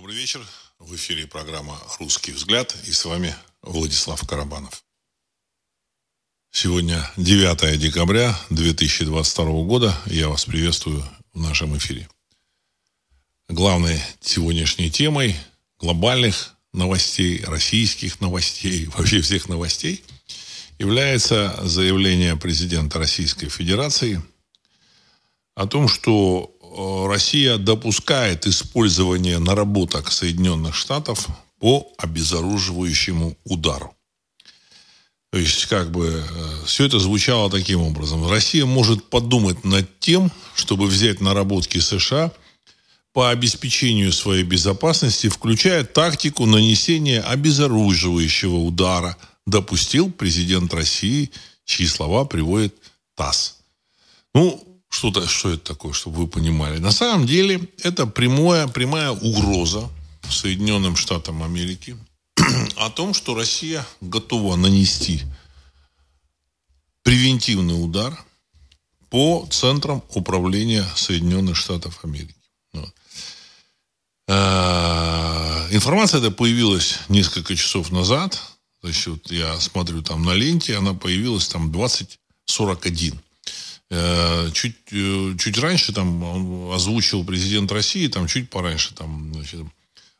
Добрый вечер. В эфире программа «Русский взгляд» и с вами Владислав Карабанов. Сегодня 9 декабря 2022 года. Я вас приветствую в нашем эфире. Главной сегодняшней темой глобальных новостей, российских новостей, вообще всех новостей является заявление президента Российской Федерации о том, что Россия допускает использование наработок Соединенных Штатов по обезоруживающему удару. То есть, как бы, э, все это звучало таким образом. Россия может подумать над тем, чтобы взять наработки США по обеспечению своей безопасности, включая тактику нанесения обезоруживающего удара, допустил президент России, чьи слова приводит ТАСС. Ну, что, что это такое, чтобы вы понимали? На самом деле это прямая, прямая угроза Соединенным Штатам Америки о том, что Россия готова нанести превентивный удар по центрам управления Соединенных Штатов Америки. Вот. Э, информация эта появилась несколько часов назад. Значит, я смотрю там на ленте, она появилась там 2041. Э, чуть, э, чуть раньше там он озвучил президент России, там чуть пораньше, там, значит,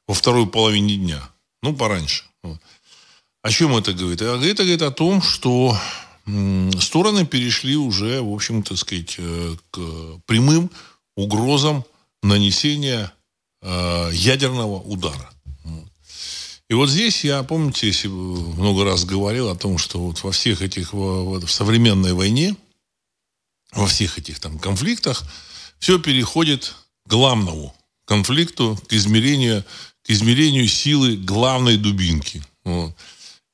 во второй половине дня. Ну, пораньше. О чем это говорит? Это говорит о том, что стороны перешли уже, в общем-то, сказать, э, к прямым угрозам нанесения ядерного удара. И вот здесь я, помните, много раз говорил о том, что вот во всех этих, в современной войне, во всех этих там конфликтах, все переходит к главному конфликту, к измерению, к измерению силы главной дубинки. Вот.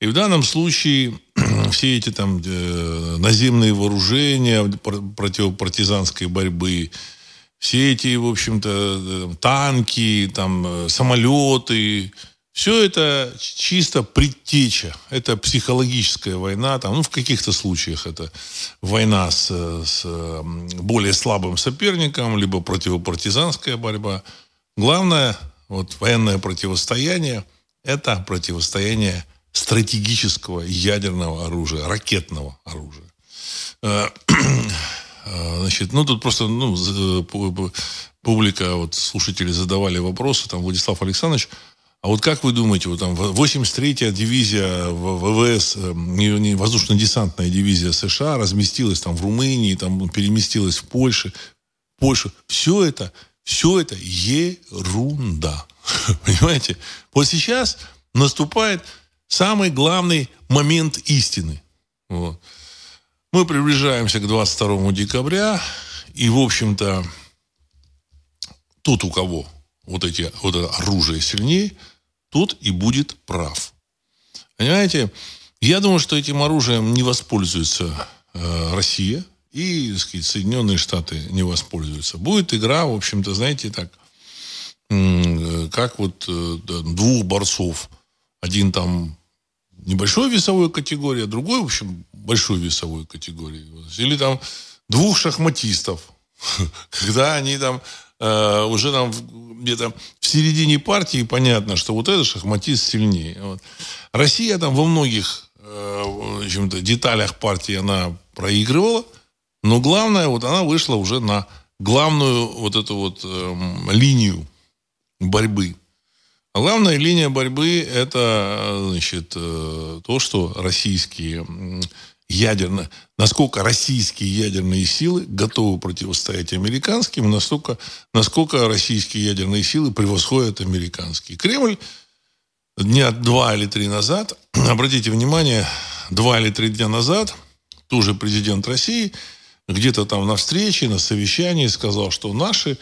И в данном случае все эти там э, наземные вооружения противопартизанской борьбы, все эти, в общем-то, э, танки, там, э, самолеты, все это чисто предтеча. Это психологическая война. Там, ну, в каких-то случаях это война с, с более слабым соперником, либо противопартизанская борьба. Главное, вот военное противостояние, это противостояние стратегического ядерного оружия, ракетного оружия. Э, э, значит, ну, тут просто, ну, публика, вот, слушатели задавали вопросы, там, Владислав Александрович, а вот как вы думаете, вот там 83-я дивизия ВВС, э, воздушно-десантная дивизия США разместилась там в Румынии, там переместилась в Польшу, Польшу. Все это, все это ерунда. Понимаете? Вот сейчас наступает самый главный момент истины. Вот. Мы приближаемся к 22 декабря, и, в общем-то, тот, у кого вот, эти, вот это оружие сильнее – тот и будет прав. Понимаете? Я думаю, что этим оружием не воспользуется э, Россия и, так сказать, Соединенные Штаты не воспользуются. Будет игра, в общем-то, знаете, так, как вот э, двух борцов. Один там небольшой весовой категории, а другой, в общем, большой весовой категории. Или там двух шахматистов, когда они там э, уже там где-то в середине партии понятно, что вот этот шахматист сильнее. Вот. Россия там во многих э, в деталях партии она проигрывала, но главное, вот она вышла уже на главную вот эту вот э, линию борьбы. А главная линия борьбы это значит, э, то, что российские ядерно, насколько российские ядерные силы готовы противостоять американским, настолько, насколько российские ядерные силы превосходят американские. Кремль дня два или три назад, обратите внимание, два или три дня назад, тоже президент России, где-то там на встрече, на совещании сказал, что наши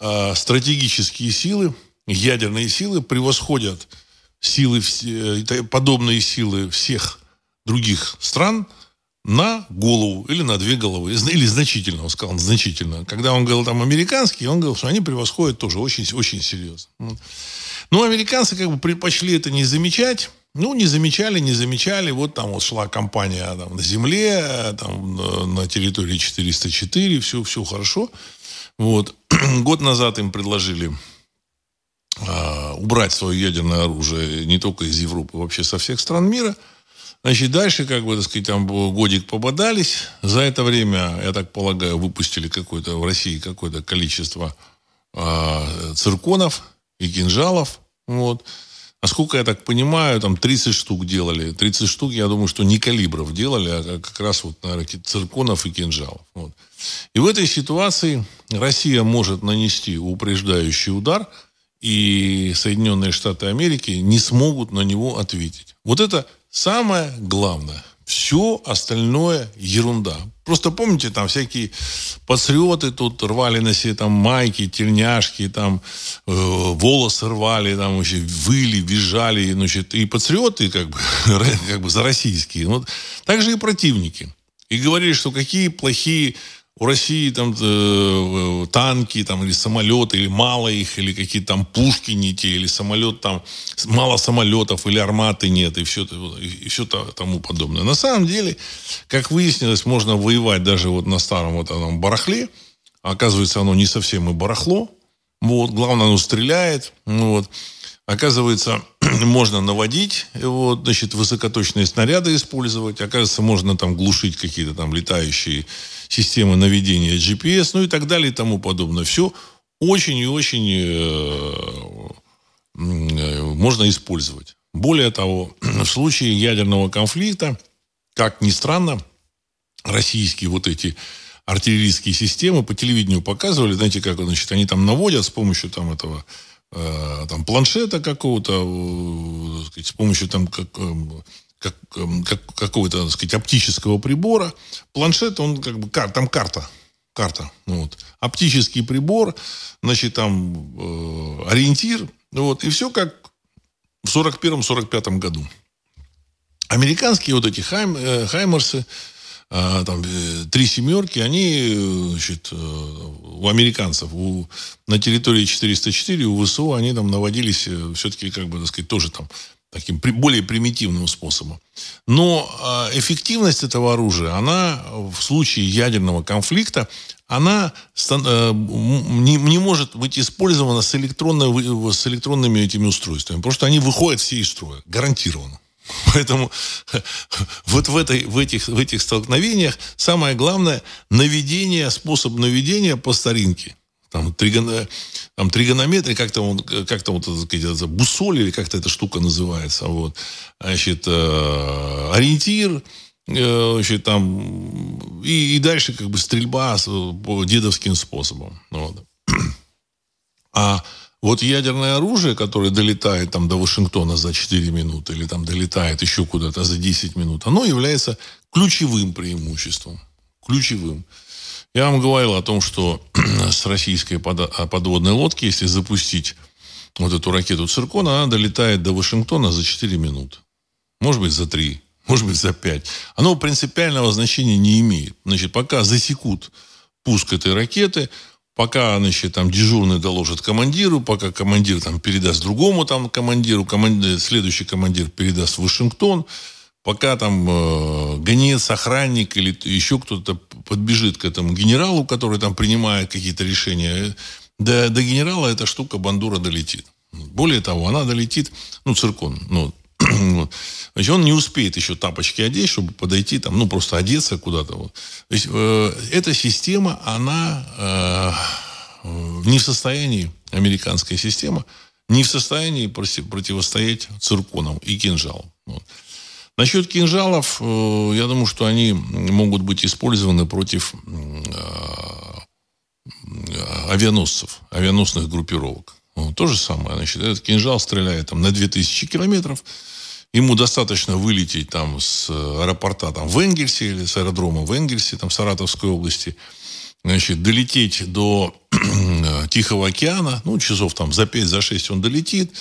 э, стратегические силы, ядерные силы превосходят силы, э, подобные силы всех других стран – на голову или на две головы. Или значительно, он сказал, значительно. Когда он говорил там американские, он говорил, что они превосходят тоже очень, очень серьезно. Ну, американцы как бы предпочли это не замечать. Ну, не замечали, не замечали. Вот там вот шла кампания там, на земле, там, на территории 404, все, все хорошо. Вот. Год назад им предложили э, убрать свое ядерное оружие не только из Европы, вообще со всех стран мира. Значит, дальше, как бы, так сказать, там годик пободались. За это время, я так полагаю, выпустили какое-то в России какое-то количество э, цирконов и кинжалов. Вот. Насколько я так понимаю, там 30 штук делали. 30 штук, я думаю, что не калибров делали, а как раз вот, наверное, цирконов и кинжалов. Вот. И в этой ситуации Россия может нанести упреждающий удар, и Соединенные Штаты Америки не смогут на него ответить. Вот это самое главное. Все остальное ерунда. Просто помните, там всякие патриоты тут рвали на себе там майки, тельняшки, там э, волосы рвали, там вообще выли, визжали, значит, и патриоты как бы, как бы за российские. Вот. Также и противники. И говорили, что какие плохие у России там э, танки там, или самолеты, или мало их, или какие-то там пушки не те, или самолет там, мало самолетов, или арматы нет, и все, и все тому подобное. На самом деле, как выяснилось, можно воевать даже вот на старом вот этом барахле. Оказывается, оно не совсем и барахло. Вот, главное, оно стреляет. Вот. Оказывается, можно наводить, вот, значит, высокоточные снаряды использовать. Оказывается, можно там глушить какие-то там летающие системы наведения GPS, ну и так далее и тому подобное. Все очень и очень э, э, можно использовать. Более того, в случае ядерного конфликта, как ни странно, российские вот эти артиллерийские системы по телевидению показывали, знаете, как значит, они там наводят с помощью там этого э, там планшета какого-то, э, с помощью там как, э, как, эм, как, какого-то, так сказать, оптического прибора. Планшет, он как бы, там карта, карта, ну вот, оптический прибор, значит, там э, ориентир, вот, и все как в 41-45 году. Американские вот эти хайм, э, хаймерсы, э, там, э, три семерки, они, значит, э, у американцев, у, на территории 404, у ВСУ, они там наводились э, все-таки, как бы, так сказать, тоже там таким более примитивным способом. Но а, эффективность этого оружия, она в случае ядерного конфликта, она э, не, может быть использована с, электронной, с электронными этими устройствами, потому что они выходят все из строя, гарантированно. Поэтому вот в, этой, в, этих, в этих столкновениях самое главное наведение, способ наведения по старинке – там, тригон, там тригонометрия, как там, как там вот, сказать, бусоль или как-то эта штука называется. Вот. Значит, э, ориентир, э, там, и, и дальше как бы стрельба по дедовским способам. Вот. А вот ядерное оружие, которое долетает там до Вашингтона за 4 минуты или там долетает еще куда-то за 10 минут, оно является ключевым преимуществом. Ключевым. Я вам говорил о том, что с российской подводной лодки, если запустить вот эту ракету «Циркон», она долетает до Вашингтона за 4 минуты. Может быть, за 3, может быть, за 5. Оно принципиального значения не имеет. Значит, пока засекут пуск этой ракеты, пока, значит, там дежурный доложит командиру, пока командир там передаст другому там командиру, командир, следующий командир передаст в Вашингтон – пока там э, гонец, охранник или еще кто-то подбежит к этому генералу, который там принимает какие-то решения, до, до генерала эта штука бандура долетит. Более того, она долетит, ну, циркон, ну, вот. Значит, он не успеет еще тапочки одеть, чтобы подойти там, ну, просто одеться куда-то. Вот. То есть, э, эта система, она э, не в состоянии, американская система, не в состоянии противостоять цирконам и кинжалам. Вот. Насчет кинжалов, э, я думаю, что они могут быть использованы против э, авианосцев, авианосных группировок. То же самое. Значит, этот кинжал стреляет там, на 2000 километров. Ему достаточно вылететь там с аэропорта там, в Энгельсе или с аэродрома в Энгельсе, там, Саратовской области, значит, долететь до Тихого океана, ну, часов там за 5-6 за он долетит,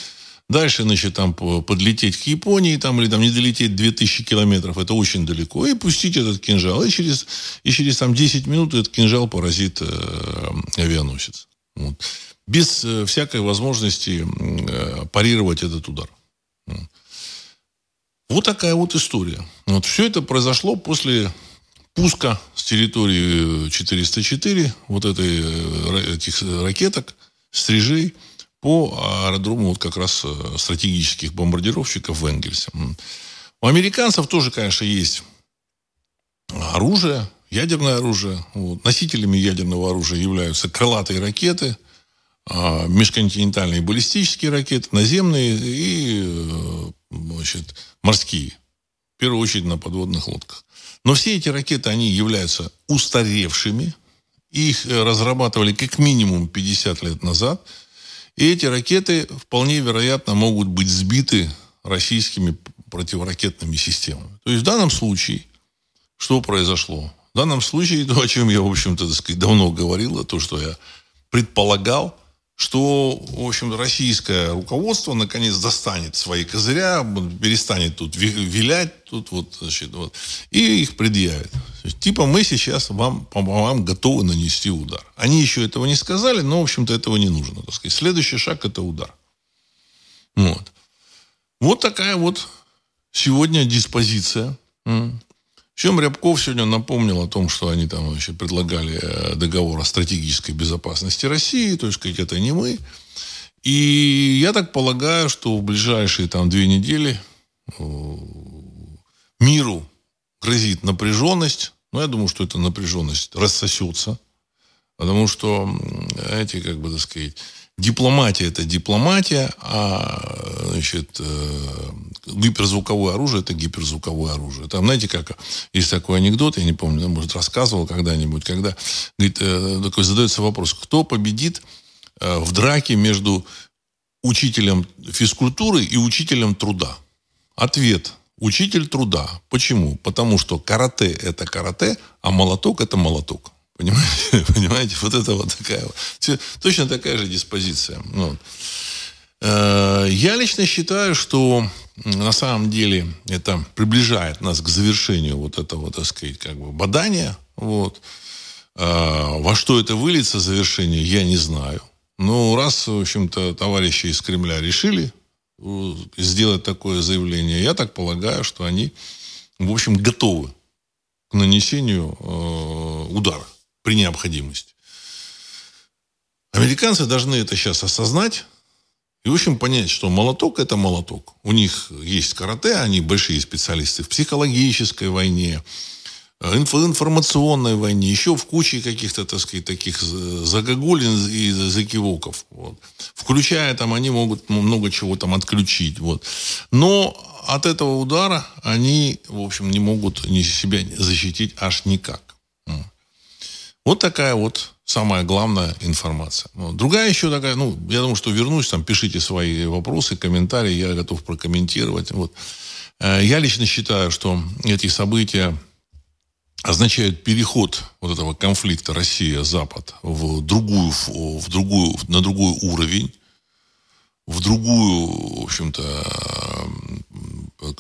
Дальше, значит, там подлететь к Японии, там, или там не долететь 2000 километров, это очень далеко, и пустить этот кинжал. И через, и через там 10 минут этот кинжал поразит э, авианосец. Вот. Без э, всякой возможности э, парировать этот удар. Вот такая вот история. Вот все это произошло после пуска с территории 404 вот этой, э, этих ракеток, стрижей, по аэродрому вот как раз э, стратегических бомбардировщиков в Энгельсе. У американцев тоже, конечно, есть оружие, ядерное оружие. Вот. Носителями ядерного оружия являются крылатые ракеты, а, межконтинентальные баллистические ракеты, наземные и э, значит, морские. В первую очередь на подводных лодках. Но все эти ракеты, они являются устаревшими. Их э, разрабатывали как минимум 50 лет назад. И эти ракеты вполне вероятно могут быть сбиты российскими противоракетными системами. То есть в данном случае что произошло? В данном случае то, о чем я, в общем-то, так сказать, давно говорил, то, что я предполагал, что, в общем, российское руководство наконец достанет свои козыря, перестанет тут вилять, тут вот, значит, вот, и их предъявит. Типа мы сейчас вам, вам готовы нанести удар. Они еще этого не сказали, но, в общем-то, этого не нужно. Так сказать. Следующий шаг – это удар. Вот. Вот такая вот сегодня диспозиция. Чем Рябков сегодня напомнил о том, что они там вообще предлагали э, договор о стратегической безопасности России, то есть, как это не мы. И я так полагаю, что в ближайшие там две недели миру грозит напряженность. Но я думаю, что эта напряженность рассосется. Потому что, эти, как бы так сказать, дипломатия это дипломатия, а значит, э, гиперзвуковое оружие это гиперзвуковое оружие. Там, знаете, как есть такой анекдот, я не помню, может, рассказывал когда-нибудь, когда говорит, э, такой задается вопрос, кто победит э, в драке между учителем физкультуры и учителем труда? Ответ учитель труда. Почему? Потому что карате это карате, а молоток это молоток. Понимаете? Понимаете? Вот это вот такая вот. Точно такая же диспозиция. Вот. Э, я лично считаю, что на самом деле это приближает нас к завершению вот этого, так сказать, как бы бадания. Вот. Э, во что это выльется завершение, я не знаю. Но раз, в общем-то, товарищи из Кремля решили э, сделать такое заявление, я так полагаю, что они, в общем, готовы к нанесению удара при необходимости. Американцы должны это сейчас осознать и, в общем, понять, что молоток – это молоток. У них есть карате, они большие специалисты в психологической войне, э, информационной войне, еще в куче каких-то, так сказать, таких загогулин и закивоков. Вот. Включая там, они могут много чего там отключить. Вот. Но от этого удара они, в общем, не могут ни себя защитить аж никак. Вот такая вот самая главная информация. Другая еще такая, ну, я думаю, что вернусь, там, пишите свои вопросы, комментарии, я готов прокомментировать. Вот. Э, я лично считаю, что эти события означают переход вот этого конфликта Россия-Запад в другую, в другую, на другой уровень, в другую, в общем-то, в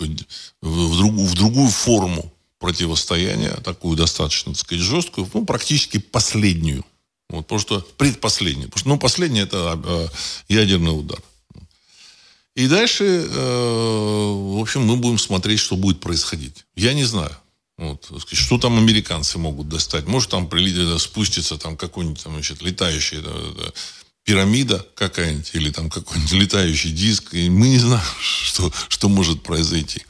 другую, в другую форму противостояния, такую достаточно, так сказать, жесткую, ну, практически последнюю. Вот, потому что предпоследнюю. Потому что, ну, последний это э, ядерный удар. И дальше, э, в общем, мы будем смотреть, что будет происходить. Я не знаю. Вот, что там американцы могут достать? Может, там прилетит, спустится там какой-нибудь там, значит, летающий да, да, пирамида какая-нибудь, или там какой-нибудь летающий диск. И мы не знаем, что, что может произойти.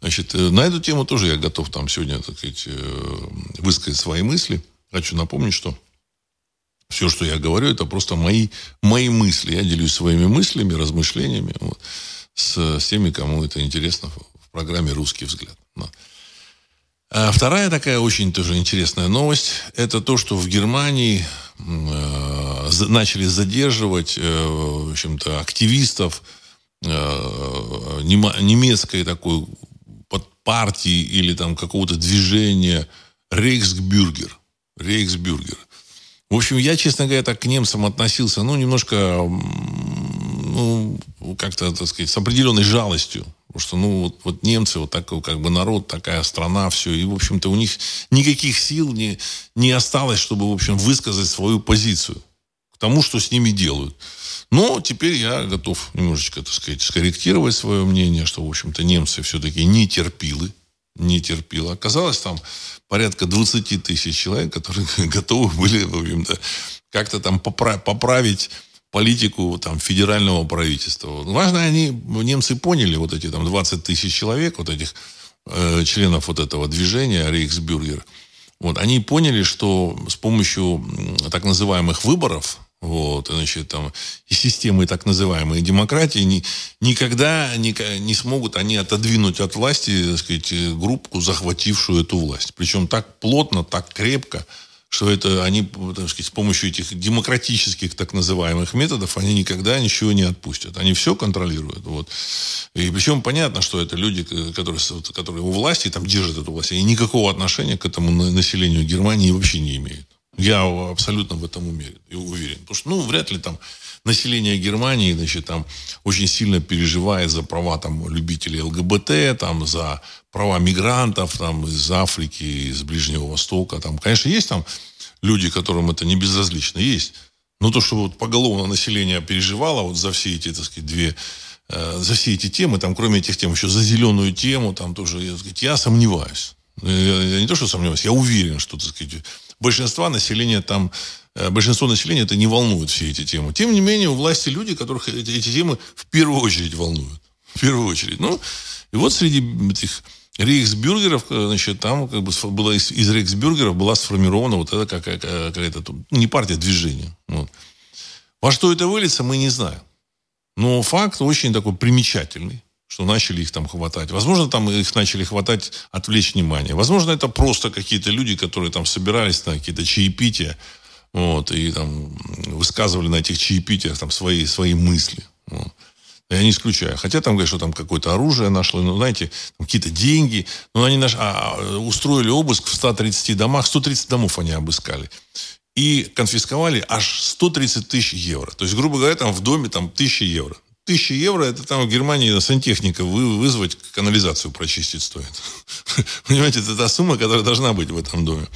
Значит, э, на эту тему тоже я готов там сегодня, так сказать, э, высказать свои мысли. Хочу напомнить, что все, что я говорю, это просто мои, мои мысли. Я делюсь своими мыслями, размышлениями вот, с, с теми, кому это интересно в программе «Русский взгляд». А вторая такая очень тоже интересная новость, это то, что в Германии э, начали задерживать, э, в общем-то, активистов э, немецкой такой партии или там какого-то движения Рейхсбюргер. Рейхсбюргер. В общем, я, честно говоря, так к немцам относился, ну, немножко, ну, как-то, так сказать, с определенной жалостью. Потому что, ну, вот, вот немцы, вот такой, как бы, народ, такая страна, все. И, в общем-то, у них никаких сил не, не осталось, чтобы, в общем, высказать свою позицию к тому, что с ними делают. Но теперь я готов немножечко, так сказать, скорректировать свое мнение, что, в общем-то, немцы все-таки не терпилы, не терпило. Оказалось, там порядка 20 тысяч человек, которые готовы были, в общем-то, как-то там поправить политику там, федерального правительства. Важно, они, немцы поняли, вот эти там 20 тысяч человек, вот этих э, членов вот этого движения Рейхсбюргер, вот, они поняли, что с помощью так называемых выборов, вот, значит, там, и системы так называемой демократии ни, никогда не, не смогут они отодвинуть от власти, так сказать, группу, захватившую эту власть. Причем так плотно, так крепко, что это они, так сказать, с помощью этих демократических так называемых методов, они никогда ничего не отпустят. Они все контролируют. Вот. И причем понятно, что это люди, которые, которые у власти, там держат эту власть, они никакого отношения к этому населению Германии вообще не имеют. Я абсолютно в этом уверен. Потому что, ну, вряд ли там население Германии, значит, там очень сильно переживает за права там любителей ЛГБТ, там за права мигрантов, там из Африки, из Ближнего Востока, там, конечно, есть там люди, которым это не безразлично, есть. Но то, что вот поголовно население переживало вот за все эти, так сказать, две э, за все эти темы, там, кроме этих тем, еще за зеленую тему, там тоже, я, так сказать, я сомневаюсь. Я, я не то, что сомневаюсь, я уверен, что, так сказать, большинства населения там, э, большинство населения это не волнует все эти темы. Тем не менее, у власти люди, которых эти, эти темы в первую очередь волнуют. В первую очередь. Ну, и вот среди этих рейхсбюргеров, э, значит, там как бы была из, из рейхсбюргеров была сформирована вот эта какая-то, какая-то не партия, а движение. Вот. Во что это выльется, мы не знаем. Но факт очень такой примечательный что начали их там хватать. Возможно, там их начали хватать, отвлечь внимание. Возможно, это просто какие-то люди, которые там собирались на какие-то чаепития, вот, и там высказывали на этих чаепитиях там свои, свои мысли. Вот. Я не исключаю. Хотя там говорят, что там какое-то оружие нашло, ну, знаете, какие-то деньги. Но они наш... а, устроили обыск в 130 домах. 130 домов они обыскали. И конфисковали аж 130 тысяч евро. То есть, грубо говоря, там в доме там тысяча евро. Тысяча евро, это там в Германии сантехника вы, вызвать, канализацию прочистить стоит. Понимаете, это та сумма, которая должна быть в этом доме.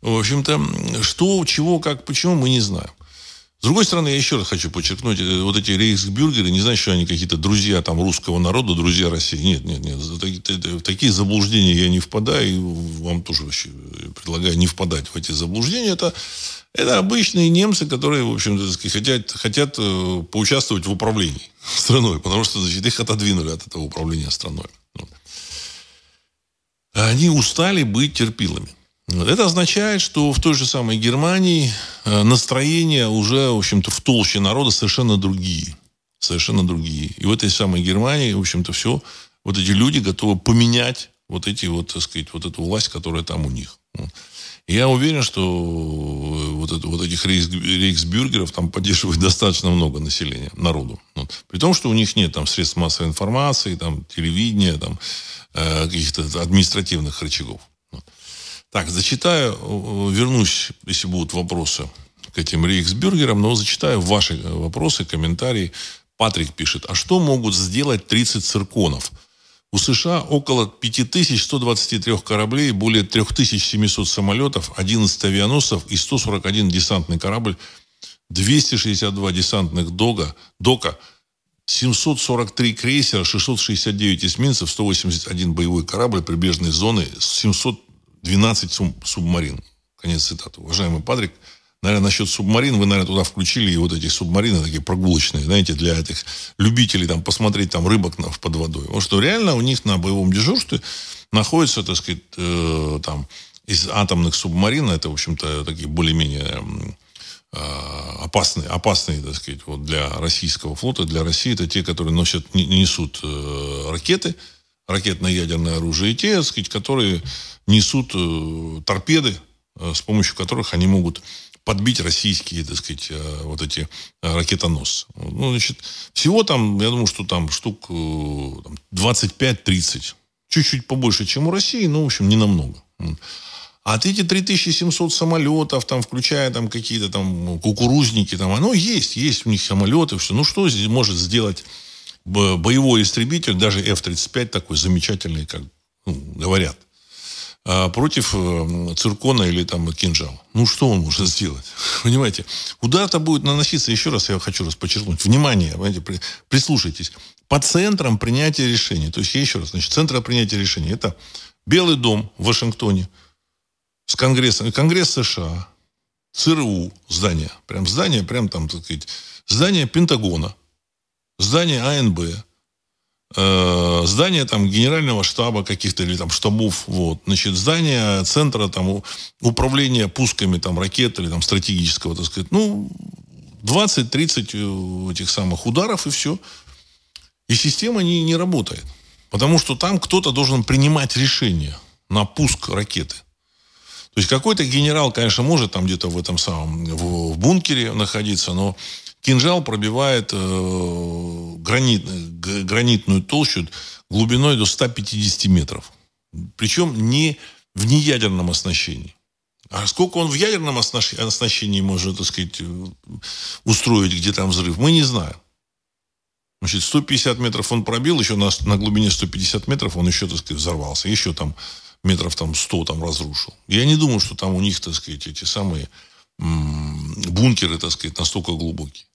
В общем-то, что, чего, как, почему, мы не знаем. С другой стороны, я еще раз хочу подчеркнуть, э, вот эти рейхсбюргеры, не значит, что они какие-то друзья там русского народа, друзья России. Нет, нет, нет. В такие заблуждения я не впадаю, и вам тоже вообще предлагаю не впадать в эти заблуждения. Это это обычные немцы, которые, в общем-то, хотят, хотят э, поучаствовать в управлении страной, потому что значит, их отодвинули от этого управления страной. Они устали быть терпилами. Это означает, что в той же самой Германии э, настроения уже, в общем-то, в толще народа совершенно другие. Совершенно другие. И в этой самой Германии, в общем-то, все, вот эти люди готовы поменять вот эти вот, так сказать, вот эту власть, которая там у них. Я уверен, что э, вот, это, вот этих рейхс, рейхсбюргеров там поддерживает достаточно много населения, народу. Вот. При том, что у них нет там средств массовой информации, там телевидения, там э, каких-то административных рычагов. Вот. Так, зачитаю, вернусь, если будут вопросы к этим рейхсбюргерам, но зачитаю ваши вопросы, комментарии. Патрик пишет, а что могут сделать 30 цирконов? У США около 5123 кораблей, более 3700 самолетов, 11 авианосцев и 141 десантный корабль, 262 десантных дога, дока, 743 крейсера, 669 эсминцев, 181 боевой корабль прибрежной зоны, 712 субмарин. Конец цитаты. Уважаемый Патрик, Наверное, насчет субмарин, вы, наверное, туда включили и вот эти субмарины такие прогулочные, знаете, для этих любителей там посмотреть там рыбок на, под водой. Потому что реально у них на боевом дежурстве находится, так сказать, э, там из атомных субмарин, это, в общем-то, такие более-менее э, опасные, опасные, так сказать, вот для российского флота, для России, это те, которые носят, несут э, ракеты, ракетно-ядерное оружие, и те, так сказать, которые несут э, торпеды, э, с помощью которых они могут подбить российские, так сказать, э, вот эти э, ракетоносцы. Ну, значит, всего там, я думаю, что там штук 25-30. Э, Чуть-чуть побольше, чем у России, но, в общем, не намного. А эти 3700 самолетов, там, включая там какие-то там кукурузники, там, оно есть, есть у них самолеты, все. Ну, что здесь может сделать боевой истребитель, даже F-35 такой замечательный, как ну, говорят – против э, циркона или там кинжала. Ну, что он может сделать? Понимаете? Удар-то будет наноситься, еще раз я хочу раз подчеркнуть, внимание, понимаете, прислушайтесь, по центрам принятия решений. То есть, еще раз, значит, центры принятия решений. Это Белый дом в Вашингтоне, с Конгрессом, Конгресс США, ЦРУ здание, прям здание, прям там, так сказать, здание Пентагона, здание АНБ, э, здание там генерального штаба каких-то или там штабов, вот, значит, здание центра там управления пусками там ракет или там стратегического, так сказать, ну, 20-30 э, этих самых ударов и все. И система не, не работает. Потому что там кто-то должен принимать решение на пуск ракеты. То есть какой-то генерал, конечно, может там где-то в этом самом, в, в бункере находиться, но кинжал пробивает э, гранит, гранитную толщу глубиной до 150 метров. Причем не в неядерном оснащении. А сколько он в ядерном оснащении может, так сказать, э, устроить, где там взрыв, мы не знаем. Значит, 150 метров он пробил, еще на, на глубине 150 метров он еще, так сказать, взорвался. Еще там метров там 100 там разрушил. Я не думаю, что там у них, так сказать, эти самые бункеры, так сказать, настолько глубокие.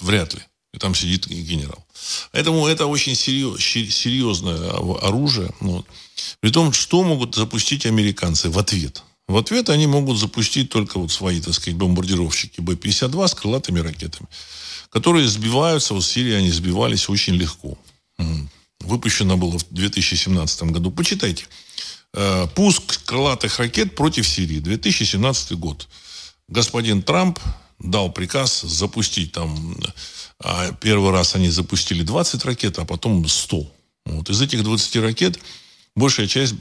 Вряд ли. И там сидит генерал. Поэтому это очень серьезное оружие. Вот. При том, что могут запустить американцы в ответ. В ответ они могут запустить только вот свои, так сказать, бомбардировщики Б-52 с крылатыми ракетами которые сбиваются, вот в Сирии они сбивались очень легко. Выпущено было в 2017 году. Почитайте. Э, пуск крылатых ракет против Сирии. 2017 год. Господин Трамп дал приказ запустить там... А, первый раз они запустили 20 ракет, а потом 100. Вот. Из этих 20 ракет большая часть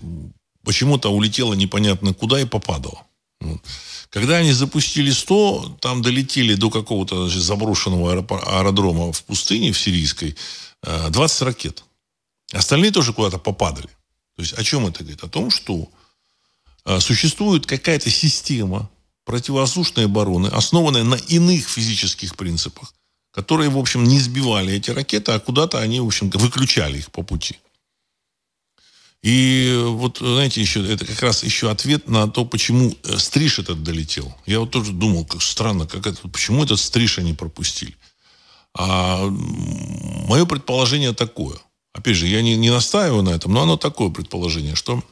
почему-то улетела непонятно куда и попадала. Вот. Когда они запустили 100, там долетели до какого-то заброшенного аэродрома в пустыне, в сирийской, 20 э, ракет. Остальные тоже куда-то попадали. То есть о чем это говорит? О том, что э, существует какая-то система противовоздушной обороны, основанная на иных физических принципах, которые, в общем, не сбивали эти ракеты, а куда-то они, в общем выключали их по пути. И вот, знаете, еще, это как раз еще ответ на то, почему э, стриж этот долетел. Я вот тоже думал, как странно, как это, почему этот стриж они пропустили. А мое предположение такое. Опять же, я не, не настаиваю на этом, но оно такое предположение, что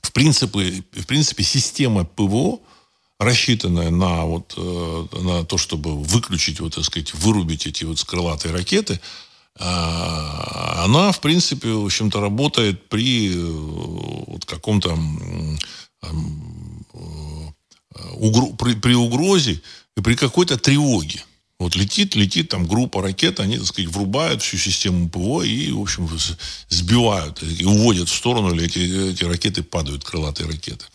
в принципе, в принципе система ПВО, рассчитанная на, вот, э, на то, чтобы выключить, вот, так сказать, вырубить эти вот крылатые ракеты – а, она, в принципе, в общем-то, работает при э, вот каком-то угро, при, при угрозе и при какой-то тревоге. Вот летит, летит там группа ракет, они, так сказать, врубают всю систему ПВО и, в общем, сбивают, и уводят в сторону, или эти, эти ракеты падают, крылатые ракеты.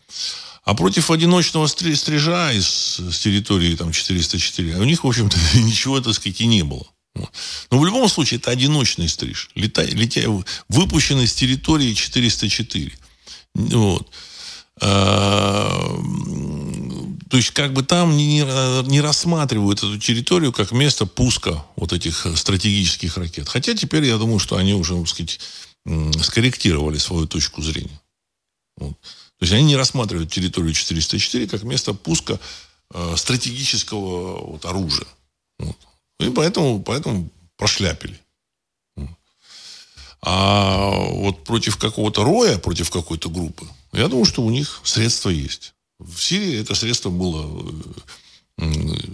А против одиночного стрижа из, с территории там 404, у них, в общем-то, ничего, так сказать, и не было. Но в любом случае это одиночный стриж, лета, летя, выпущенный с территории 404. Вот. А, то есть как бы там не, не рассматривают эту территорию как место пуска вот этих стратегических ракет. Хотя теперь я думаю, что они уже, так сказать, скорректировали свою точку зрения. Вот. То есть они не рассматривают территорию 404 как место пуска э, стратегического вот, оружия. Вот. И поэтому, поэтому прошляпили. А вот против какого-то роя, против какой-то группы, я думаю, что у них средства есть. В Сирии это средство было э,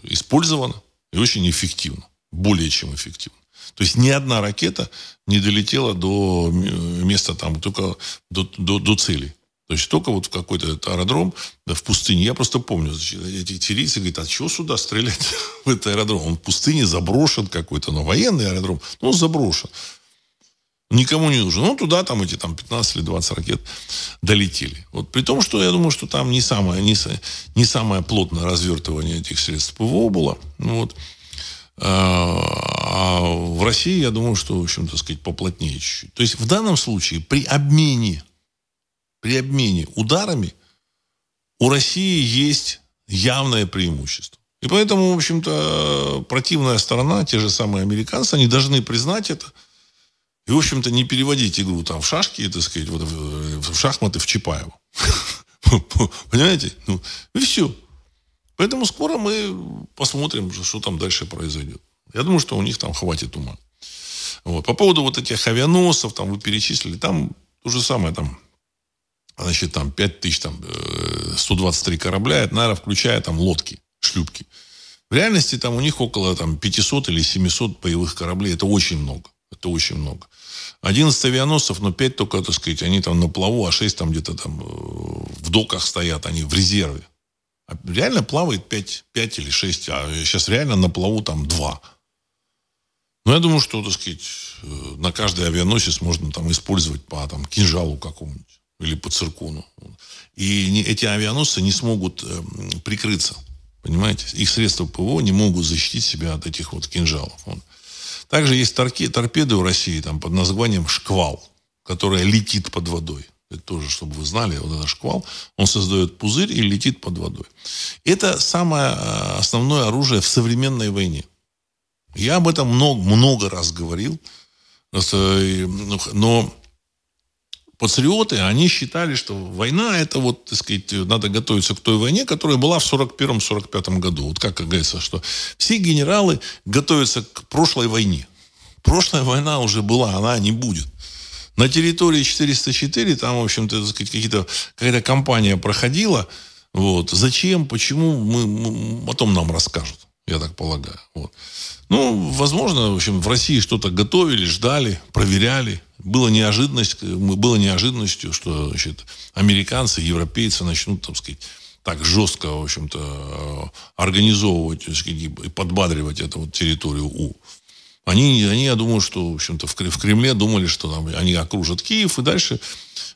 использовано и очень эффективно. Более чем эффективно. То есть ни одна ракета не долетела до места там, только до, до, до цели. То есть только вот в какой-то аэродром, да, в пустыне. Я просто помню, значит, эти сирийцы говорят, а чего сюда стрелять в этот аэродром? Он в пустыне заброшен какой-то, но военный аэродром, ну, заброшен. Никому не нужен. Ну, туда там эти там 15 или 20 ракет долетели. Вот при том, что я думаю, что там не самое, не, не самое плотное развертывание этих средств ПВО было. Ну, вот. А, а в России, я думаю, что, в общем-то, сказать, поплотнее чуть-чуть. То есть в данном случае при обмене при обмене ударами у России есть явное преимущество. И поэтому, в общем-то, противная сторона, те же самые американцы, они должны признать это. И, в общем-то, не переводить игру там в шашки, так сказать, вот в шахматы в Чапаева. Понимаете? Ну, и все. Поэтому скоро мы посмотрим, что там дальше произойдет. Я думаю, что у них там хватит ума. Вот. По поводу вот этих авианосов, там вы перечислили, там то же самое, там значит, там 5 тысяч, там, 123 э, корабля, это, наверное, включая там лодки, шлюпки. В реальности там у них около там, 500 или 700 боевых кораблей. Это очень много. Это очень много. 11 авианосцев, но 5 только, так сказать, они там на плаву, а 6 там где-то там э, в доках стоят, они в резерве. А реально плавает 5, 5 или 6, а сейчас реально на плаву там 2. Ну, я думаю, что, так сказать, э, на каждый авианосец можно там использовать по там, кинжалу какому-нибудь или по циркону. И эти авианосцы не смогут э, прикрыться. Понимаете? Их средства ПВО не могут защитить себя от этих вот кинжалов. Также есть торки, торпеды у России там, под названием «Шквал», которая летит под водой. Это тоже, чтобы вы знали, вот этот шквал, он создает пузырь и летит под водой. Это самое э, основное оружие в современной войне. Я об этом много, много раз говорил, но патриоты, они считали, что война, это вот, так сказать, надо готовиться к той войне, которая была в 41-45 году. Вот как говорится, что все генералы готовятся к прошлой войне. Прошлая война уже была, она не будет. На территории 404 там, в общем-то, какие-то, какая-то кампания проходила. Вот. Зачем, почему, мы, мы, потом нам расскажут, я так полагаю. Вот. Ну, возможно, в общем, в России что-то готовили, ждали, проверяли. Было, неожиданность, было неожиданностью, что значит, американцы, европейцы начнут, так сказать, так жестко, в общем-то, организовывать и подбадривать эту вот территорию У. Они, они, я думаю, что, в общем-то, в Кремле думали, что там, они окружат Киев, и дальше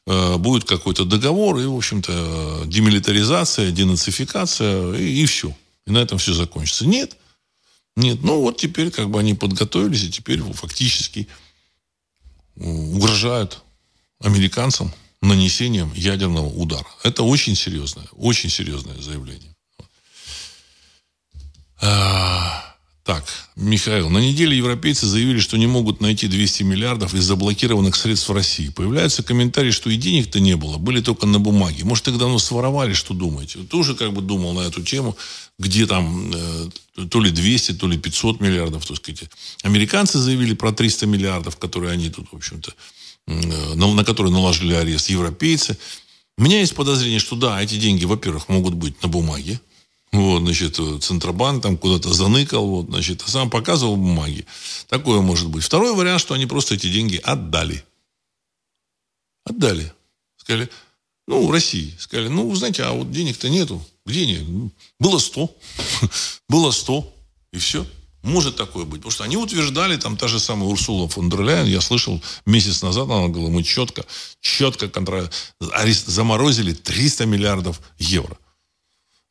э, будет какой-то договор, и, в общем-то, демилитаризация, денацификация, и, и все. И на этом все закончится. Нет. Нет, ну вот теперь как бы они подготовились, и теперь фактически угрожают американцам нанесением ядерного удара. Это очень серьезное, очень серьезное заявление. Так, Михаил, на неделе европейцы заявили, что не могут найти 200 миллиардов из заблокированных средств в России. Появляются комментарии, что и денег-то не было, были только на бумаге. Может, их давно своровали, что думаете? Тоже как бы думал на эту тему, где там э, то ли 200, то ли 500 миллиардов, так сказать. Американцы заявили про 300 миллиардов, которые они тут, в общем-то, э, на, на которые наложили арест. Европейцы. У меня есть подозрение, что да, эти деньги, во-первых, могут быть на бумаге, вот, значит, Центробанк там куда-то заныкал, вот, значит, а сам показывал бумаги. Такое может быть. Второй вариант, что они просто эти деньги отдали. Отдали. Сказали, ну, России. Сказали, ну, знаете, а вот денег-то нету. Где они? Было 100. Было 100. И все. Может такое быть. Потому что они утверждали, там та же самая Урсула фон дер Ляйен, я слышал месяц назад, она говорила, мы четко, четко контр... заморозили 300 миллиардов евро.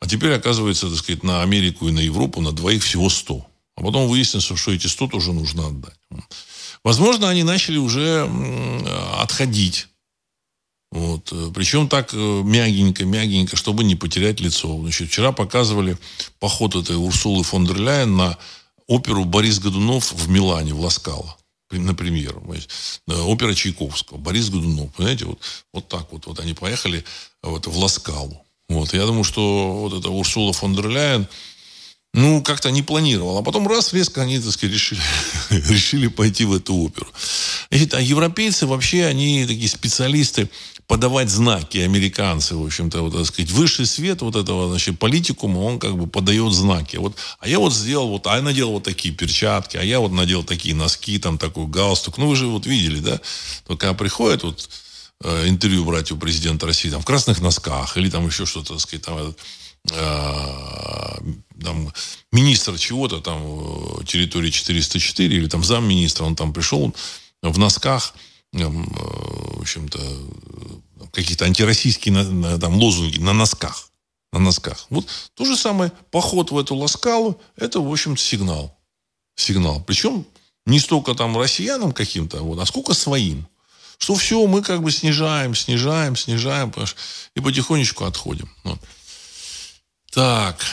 А теперь, оказывается, так сказать, на Америку и на Европу на двоих всего 100. А потом выяснится, что эти 100 тоже нужно отдать. Возможно, они начали уже отходить. Вот. Причем так э, мягенько, мягенько, чтобы не потерять лицо. Значит, вчера показывали поход этой Урсулы фон дер Ляйен на оперу «Борис Годунов» в Милане, в Ласкало на премьеру. Э, опера Чайковского. Борис Годунов. Понимаете, вот, вот так вот, вот они поехали вот, в Ласкалу. Вот, я думаю, что вот эта Урсула фон дер Ляйен, ну, как-то не планировал. А потом раз, резко они, так сказать, решили, решили пойти в эту оперу. Значит, а европейцы вообще, они такие специалисты подавать знаки, американцы, в общем-то, вот, так сказать, высший свет вот этого, значит, политикума, он как бы подает знаки. Вот, а я вот сделал вот, а я надел вот такие перчатки, а я вот надел такие носки, там такой галстук. Ну, вы же вот видели, да? Только приходит вот интервью брать у президента России там, в красных носках или там еще что-то, так сказать, там, э, там, министр чего-то там э, территории 404 или там замминистра, он там пришел в носках, там, в общем-то, какие-то антироссийские там, лозунги на носках. На носках. Вот то же самое, поход в эту ласкалу, это, в общем-то, сигнал. Сигнал. Причем не столько там россиянам каким-то, вот, а сколько своим что все, мы как бы снижаем, снижаем, снижаем, и потихонечку отходим. Вот. Так,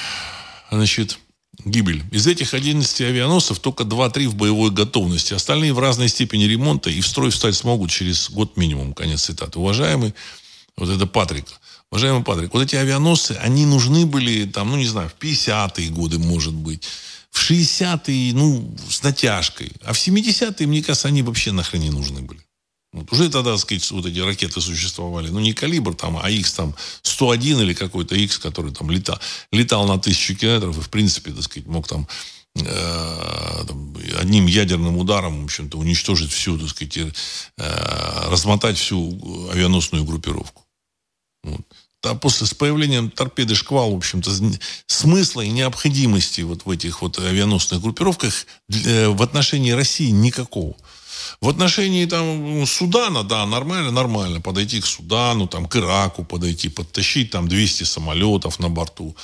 значит, гибель. Из этих 11 авианосцев только 2-3 в боевой готовности. Остальные в разной степени ремонта и в строй встать смогут через год минимум. Конец цитаты. Уважаемый, вот это Патрик. Уважаемый Патрик, вот эти авианосцы, они нужны были, там, ну, не знаю, в 50-е годы, может быть. В 60-е, ну, с натяжкой. А в 70-е, мне кажется, они вообще нахрен не нужны были. Вот уже тогда, так сказать, вот эти ракеты существовали. Ну, не калибр там, а X там 101 или какой-то X, который там летал, летал на тысячу километров и, в принципе, так сказать, мог там, э, одним ядерным ударом, в общем-то, уничтожить всю, так сказать, э, размотать всю авианосную группировку. Вот. А после с появлением торпеды «Шквал», в общем-то, смысла и необходимости вот в этих вот авианосных группировках э, в отношении России никакого. В отношении там Судана, да, нормально, нормально. Подойти к Судану, там, к Ираку подойти, подтащить там 200 самолетов на борту.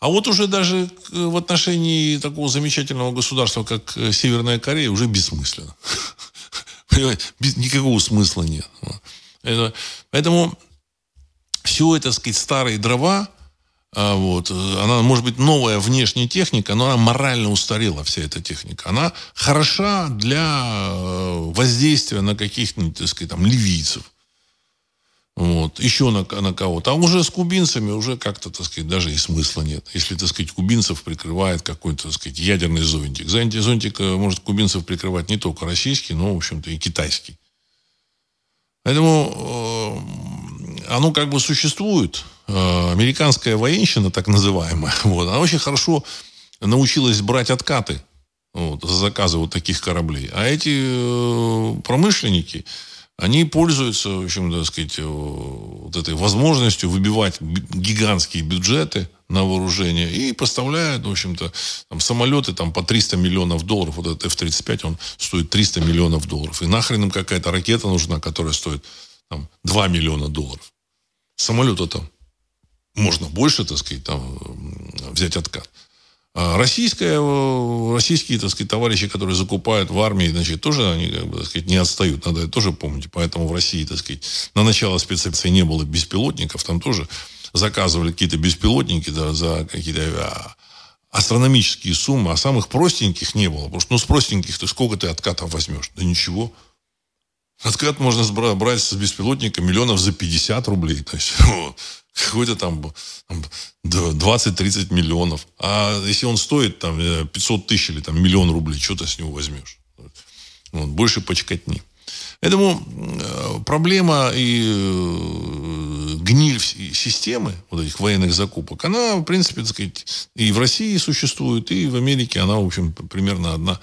А вот уже даже в отношении такого замечательного государства, как э, Северная Корея, уже бессмысленно. Никакого смысла нет. Поэтому все это, сказать, старые дрова, а, вот. Она, может быть, новая внешняя техника, но она морально устарела, вся эта техника. Она хороша для э, воздействия на каких-нибудь, так сказать, там, ливийцев. Вот. Еще на, на кого-то. А уже с кубинцами уже как-то, так сказать, даже и смысла нет. Если, так сказать, кубинцев прикрывает какой-то, так сказать, ядерный зонтик. Зонтик э, может кубинцев прикрывать не только российский, но, в общем-то, и китайский. Поэтому э, оно как бы существует. Э, американская военщина, так называемая, вот, она очень хорошо научилась брать откаты вот, за заказы вот таких кораблей. А эти э, промышленники, они пользуются, в общем, так сказать, вот этой возможностью выбивать гигантские бюджеты на вооружение и поставляют, в общем-то, там, самолеты там, по 300 миллионов долларов. Вот этот F-35, он стоит 300 миллионов долларов. И нахрен им какая-то ракета нужна, которая стоит там, 2 миллиона долларов. Самолета там можно больше, так сказать, там, взять откат. А российская, российские, так сказать, товарищи, которые закупают в армии, значит, тоже они, как бы, так сказать, не отстают. Надо это тоже помнить. Поэтому в России, так сказать, на начало спецоперации не было беспилотников. Там тоже заказывали какие-то беспилотники да, за какие-то а, астрономические суммы, а самых простеньких не было. Потому что, ну, с простеньких ты сколько ты откатов возьмешь? Да ничего. Откат можно брать с беспилотника миллионов за 50 рублей. То есть, вот, какой-то там 20-30 миллионов. А если он стоит там 500 тысяч или там миллион рублей, что ты с него возьмешь? Вот, больше почкотни. Поэтому э, проблема и э, гниль системы вот этих военных закупок, она, в принципе, так сказать, и в России существует, и в Америке она, в общем, примерно одна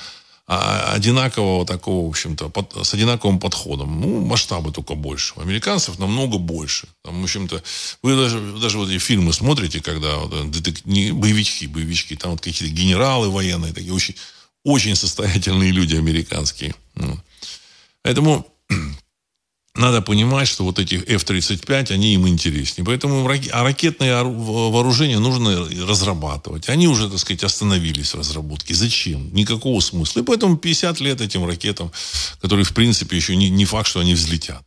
одинакового такого, в общем-то, под, с одинаковым подходом. Ну, масштабы только больше. У американцев намного больше. Там, в общем-то, вы даже, даже вот эти фильмы смотрите, когда вот, э, детек, не, боевички, боевички, там вот какие-то генералы военные, такие очень, очень состоятельные люди американские. Ну. Поэтому надо понимать, что вот эти F-35, они им интереснее. Поэтому а ракетные вооружения нужно разрабатывать. Они уже, так сказать, остановились в разработке. Зачем? Никакого смысла. И поэтому 50 лет этим ракетам, которые, в принципе, еще не, не факт, что они взлетят.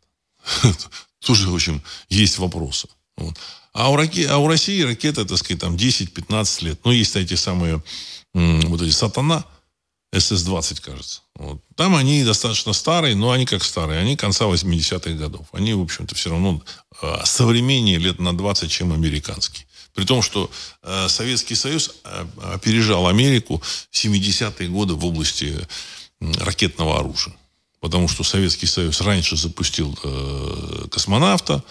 Тоже, в общем, есть вопросы. Вот. А, у раке... а у России ракеты, так сказать, там 10-15 лет. Ну, есть эти самые вот эти «Сатана», СС-20, кажется. Вот. Там они достаточно старые, но они как старые. Они конца 80-х годов. Они, в общем-то, все равно э, современнее лет на 20, чем американские. При том, что э, Советский Союз э, опережал Америку в 70-е годы в области ракетного оружия. Потому что Советский Союз раньше запустил э, космонавта,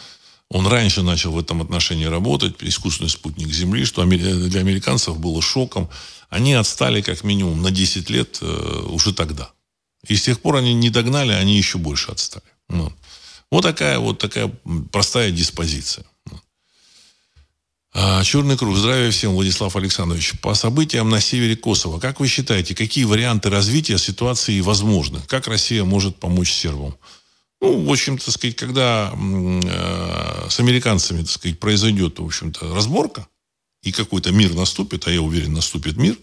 он раньше начал в этом отношении работать, искусственный спутник Земли, что для американцев было шоком. Они отстали как минимум на 10 лет э, уже тогда. И с тех пор они не догнали, они еще больше отстали. Ну. Вот такая вот такая простая диспозиция. А, Черный круг. Здравия всем, Владислав Александрович. По событиям на севере Косово, как вы считаете, какие варианты развития ситуации возможны? Как Россия может помочь сербам? Ну, в общем, так сказать, когда э, с американцами, так сказать, произойдет, в общем-то, разборка, и какой-то мир наступит, а я уверен, наступит мир,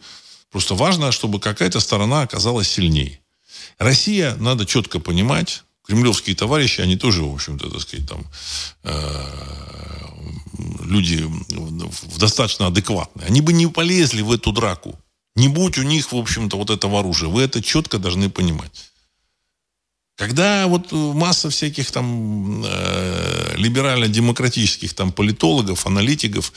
просто важно, чтобы какая-то сторона оказалась сильнее. Россия, надо четко понимать, кремлевские товарищи, они тоже, в общем-то, так сказать, там, э, люди достаточно адекватные. Они бы не полезли в эту драку. Не будь у них, в общем-то, вот этого оружия. Вы это четко должны понимать. Когда вот масса всяких там э, либерально-демократических там политологов, аналитиков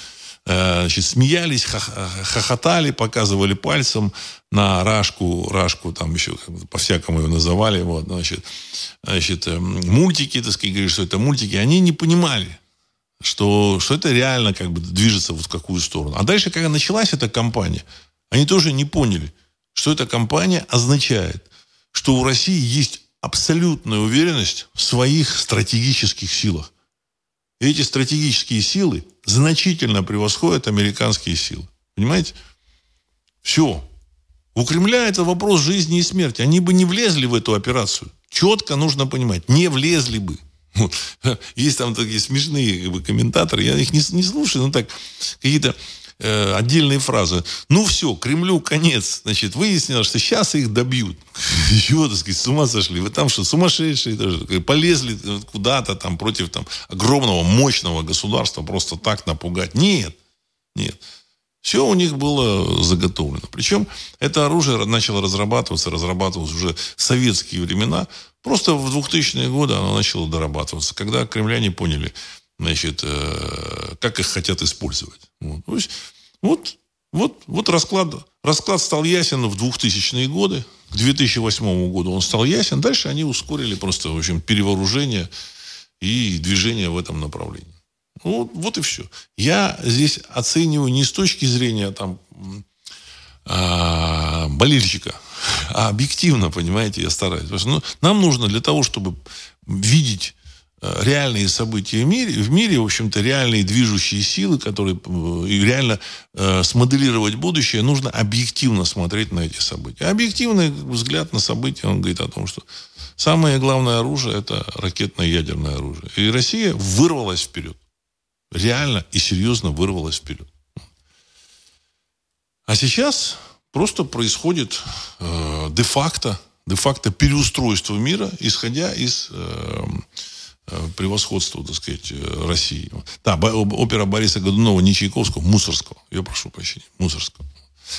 э, значит, смеялись, хохотали, показывали пальцем на Рашку, Рашку там еще по-всякому ее называли, вот, значит, значит, э, мультики, так сказать, говорили, что это мультики, они не понимали, что, что это реально как бы движется вот в какую сторону. А дальше, когда началась эта кампания, они тоже не поняли, что эта кампания означает, что у России есть абсолютная уверенность в своих стратегических силах. И эти стратегические силы значительно превосходят американские силы. Понимаете? Все. У Кремля это вопрос жизни и смерти. Они бы не влезли в эту операцию. Четко нужно понимать, не влезли бы. Есть там такие смешные как бы, комментаторы, я их не, не слушаю, но так какие-то э, отдельные фразы. Ну все, Кремлю конец. Значит, выяснилось, что сейчас их добьют. Чего, так сказать, с ума сошли? Вы там что, сумасшедшие даже? Полезли куда-то там против там, огромного, мощного государства просто так напугать? Нет, нет. Все у них было заготовлено. Причем это оружие начало разрабатываться, разрабатывалось уже в советские времена. Просто в 2000-е годы оно начало дорабатываться, когда кремляне поняли, значит, э, как их хотят использовать. Вот, вот, вот, вот расклад, расклад стал ясен в 2000-е годы. К 2008 году он стал ясен. Дальше они ускорили просто, в общем, перевооружение и движение в этом направлении. Ну, вот и все. Я здесь оцениваю не с точки зрения там, а, болельщика, а объективно, понимаете, я стараюсь. Потому ну, нам нужно для того, чтобы видеть реальные события в мире, в мире, в общем-то, реальные движущие силы, которые э, и реально э, смоделировать будущее, нужно объективно смотреть на эти события. Объективный взгляд на события, он говорит о том, что самое главное оружие – это ракетное ядерное оружие. И Россия вырвалась вперед реально и серьезно вырвалась вперед. А сейчас просто происходит э, де-факто, де-факто переустройство мира, исходя из э, э, превосходства, так сказать, России. Да, опера Бориса Годунова не Чайковского, Мусорского. Я прошу прощения, Мусорского.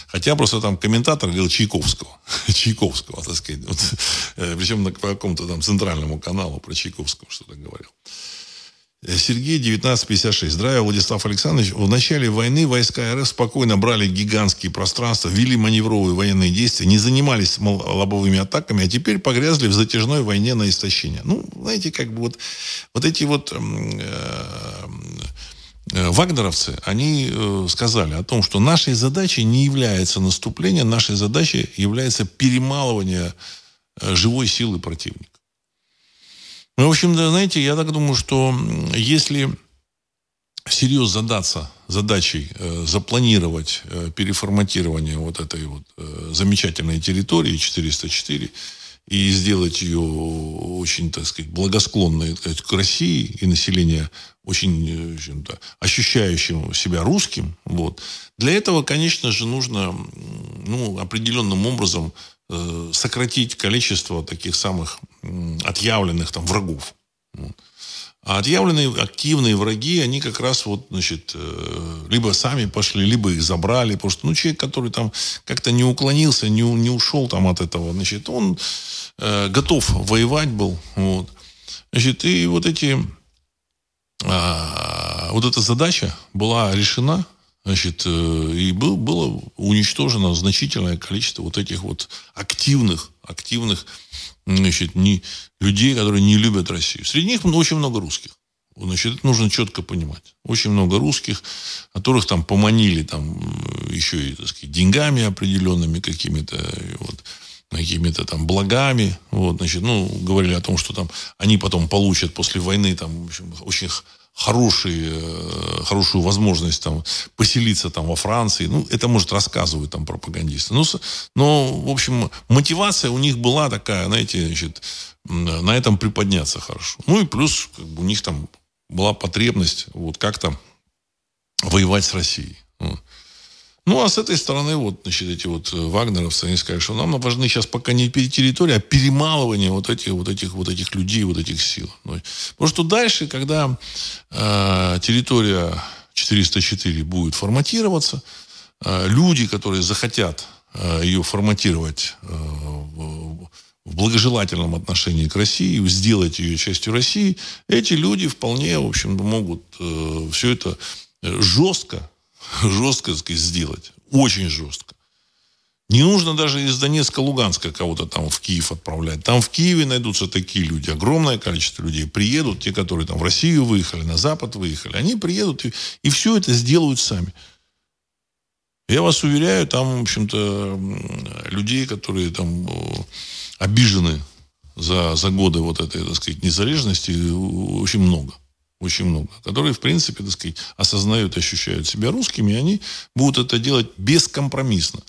Хотя просто там комментатор говорил Чайковского. Чайковского, так сказать. Вот, э, причем на каком-то там центральному каналу про Чайковского что-то говорил. Сергей, 1956. Здравия, Владислав Александрович. В начале войны войска РФ спокойно брали гигантские пространства, вели маневровые военные действия, не занимались лобовыми атаками, а теперь погрязли в затяжной войне на истощение. Ну, знаете, как бы вот, вот эти вот э, э, вагнеровцы, они э, сказали о том, что нашей задачей не является наступление, нашей задачей является перемалывание э, живой силы противника. Ну, в общем, да, знаете, я так думаю, что если всерьез задаться задачей э, запланировать э, переформатирование вот этой вот э, замечательной территории 404 и сделать ее очень, так сказать, благосклонной так сказать, к России и население очень -то, ощущающим себя русским, вот. Для этого, конечно же, нужно ну, определенным образом Э, сократить количество таких самых отъявленных там врагов. А отъявленные активные враги, они как раз вот, значит, э, либо сами пошли, либо их забрали. Потому что, ну, человек, который там как-то не уклонился, не, не ушел там от этого, значит, он э, готов воевать был. Вот. Значит, и вот эти, э, вот эта задача была решена Значит, э, и был, было уничтожено значительное количество вот этих вот активных, активных значит, не, людей, которые не любят Россию. Среди них очень много русских. Значит, это нужно четко понимать. Очень много русских, которых там поманили там еще и, так сказать, деньгами определенными какими-то, вот, какими-то там благами. Вот, значит, ну, говорили о том, что там они потом получат после войны там, в общем, очень хороший, э, хорошую возможность там, поселиться там, во Франции. Ну, это, может, рассказывают там пропагандисты. Ну, но, в общем, мотивация у них была такая, знаете, значит, на этом приподняться хорошо. Ну и плюс как бы, у них там была потребность вот как-то воевать с Россией. Ну, а с этой стороны, вот, значит, эти вот э, вагнеровцы, они сказали, что нам важны сейчас пока не территория, а перемалывание вот этих, вот этих, вот этих людей, вот этих сил. Ну, потому что дальше, когда э, территория 404 будет форматироваться, э, люди, которые захотят э, ее форматировать э, в, благожелательном отношении к России, сделать ее частью России, эти люди вполне, в общем, могут э, все это жестко жестко сказать, сделать. Очень жестко. Не нужно даже из Донецка, Луганска кого-то там в Киев отправлять. Там в Киеве найдутся такие люди. Огромное количество людей приедут. Те, которые там в Россию выехали, на Запад выехали. Они приедут и, и все это сделают сами. Я вас уверяю, там, в общем-то, людей, которые там обижены за, за годы вот этой, так сказать, незалежности, очень много. Очень много. Которые, в принципе, так сказать, осознают, ощущают себя русскими, и они будут это делать бескомпромиссно.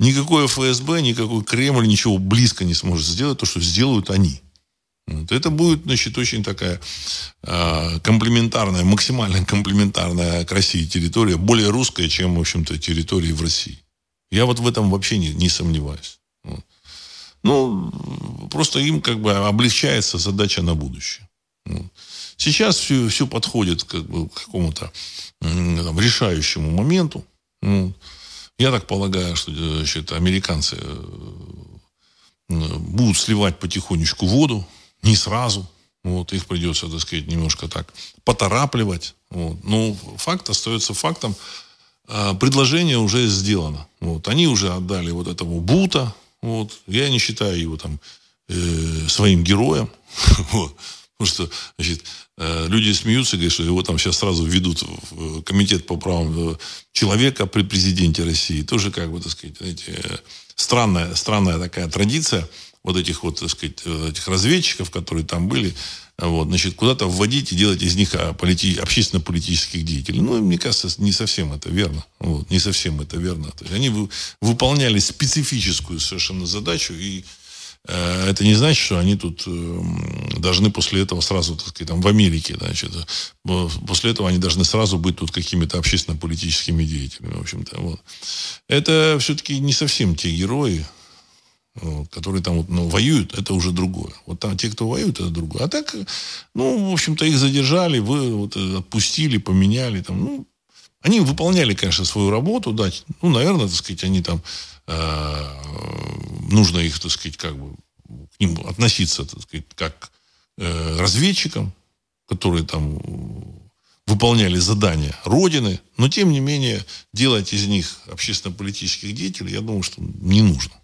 Никакое ФСБ, никакой Кремль ничего близко не сможет сделать, то, что сделают они. Вот. Это будет, значит, очень такая э, комплементарная, максимально комплементарная к России территория, более русская, чем, в общем-то, территории в России. Я вот в этом вообще не, не сомневаюсь. Вот. Ну, просто им как бы облегчается задача на будущее. Вот. Сейчас все, все подходит как бы, к какому-то там, решающему моменту. Вот. Я так полагаю, что значит, американцы э, будут сливать потихонечку воду не сразу. Вот, их придется, так сказать, немножко так поторапливать. Вот. Но факт остается фактом. А, предложение уже сделано. Вот. Они уже отдали вот этому Бута. Вот. Я не считаю его там э, своим героем. Вот. Потому что, значит, э, люди смеются, говорят, что его там сейчас сразу введут в комитет по правам э, человека при президенте России. Тоже, как бы, так сказать, знаете, э, странная, странная такая традиция вот этих вот, так сказать, э, этих разведчиков, которые там были, вот, значит, куда-то вводить и делать из них а, полити... общественно-политических деятелей. Ну, мне кажется, не совсем это верно. Вот, не совсем это верно. То есть они вы... выполняли специфическую совершенно задачу, и э, это не значит, что они тут э, должны после этого сразу, так сказать, там, в Америке, значит, э, после этого они должны сразу быть тут какими-то общественно-политическими деятелями, в общем-то. Вот. Это все-таки не совсем те герои, которые там вот, ну, воюют, это уже другое. Вот там те, кто воюет, это другое. А так, ну, в общем-то, их задержали, вы вот, отпустили, поменяли. Там, ну, они выполняли, конечно, свою работу, да. Ну, наверное, так сказать, они там э, нужно их, так сказать, как бы к ним относиться, так сказать, как э, разведчикам, которые там выполняли задания Родины, но тем не менее делать из них общественно-политических деятелей, я думаю, что не нужно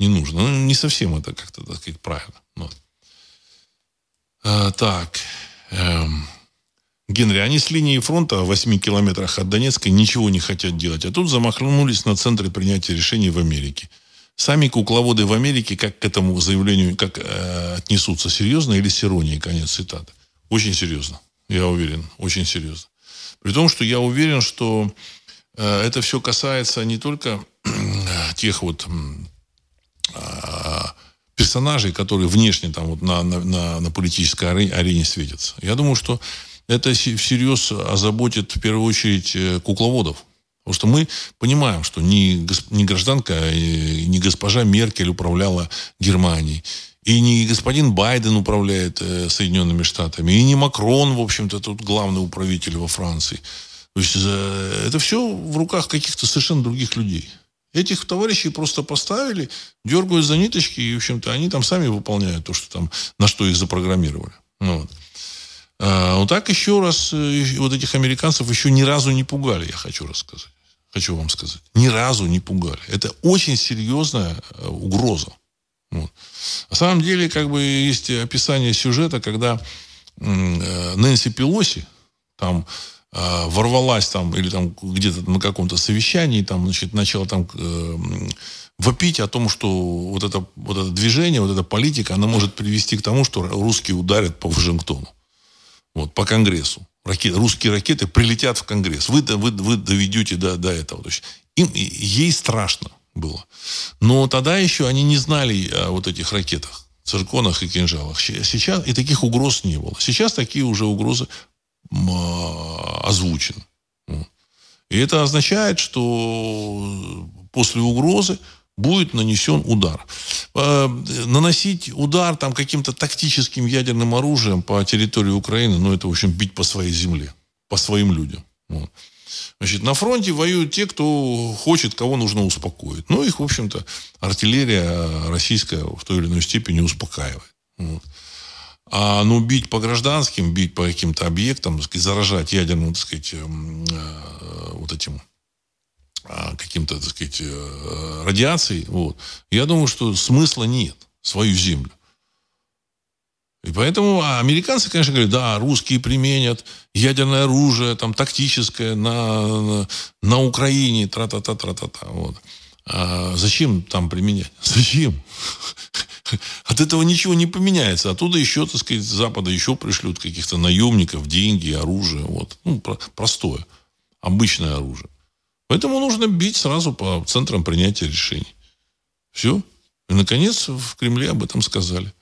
не нужно. Ну, не совсем это как-то, так сказать, правильно. Вот. А, так. Эм. Генри, они с линии фронта в 8 километрах от Донецка ничего не хотят делать, а тут замахнулись на центры принятия решений в Америке. Сами кукловоды в Америке как к этому заявлению как э, отнесутся? Серьезно или с иронией? Конец цитаты. Очень серьезно. Я уверен. Очень серьезно. При том, что я уверен, что э, это все касается не только э, тех вот а, персонажей, которые внешне там вот на, на, на политической арене, арене светятся. Я думаю, что это всерьез озаботит в первую очередь э, кукловодов. Потому что мы понимаем, что ни, ни гражданка, а ни госпожа Меркель управляла Германией, и не господин Байден управляет э, Соединенными Штатами, и не Макрон, в общем-то, тут главный управитель во Франции. То есть э, это все в руках каких-то совершенно других людей. Этих товарищей просто поставили, дергают за ниточки, и, в общем-то, они там сами выполняют то, что там, на что их запрограммировали. Ну, вот. А, вот так еще раз, э, вот этих американцев еще ни разу не пугали, я хочу рассказать. Хочу вам сказать. Ни разу не пугали. Это очень серьезная э, угроза. Вот. На самом деле, как бы есть описание сюжета, когда э, Нэнси Пелоси, там ворвалась там или там где-то на каком-то совещании, там, значит, начала там э, вопить о том, что вот это, вот это движение, вот эта политика, она может привести к тому, что русские ударят по Вашингтону. Вот, по Конгрессу. Ракеты, русские ракеты прилетят в Конгресс. Вы, вы, вы доведете до, до этого. То есть им, ей страшно было. Но тогда еще они не знали о вот этих ракетах, цирконах и кинжалах. Сейчас и таких угроз не было. Сейчас такие уже угрозы а, озвучен. И это означает, что после угрозы будет нанесен удар. А, наносить удар там каким-то тактическим ядерным оружием по территории Украины, ну, это, в общем, бить по своей земле, по своим людям. Вот. Значит, на фронте воюют те, кто хочет, кого нужно успокоить. Ну, их, в общем-то, артиллерия российская в той или иной степени успокаивает. Вот. А, ну, бить по гражданским, бить по каким-то объектам, сказать, заражать ядерным, так сказать, эм, э, вот этим каким-то, так сказать, э, радиацией, вот, я думаю, что смысла нет свою землю. И поэтому а американцы, конечно, говорят, да, русские применят ядерное оружие, там, тактическое на, на, на Украине, тра-та-та, тра-та-та. Вот. А зачем там применять? Зачем? От этого ничего не поменяется. Оттуда еще, так сказать, с Запада еще пришлют каких-то наемников, деньги, оружие. Вот. Ну, простое. Обычное оружие. Поэтому нужно бить сразу по центрам принятия решений. Все. И, наконец, в Кремле об этом сказали.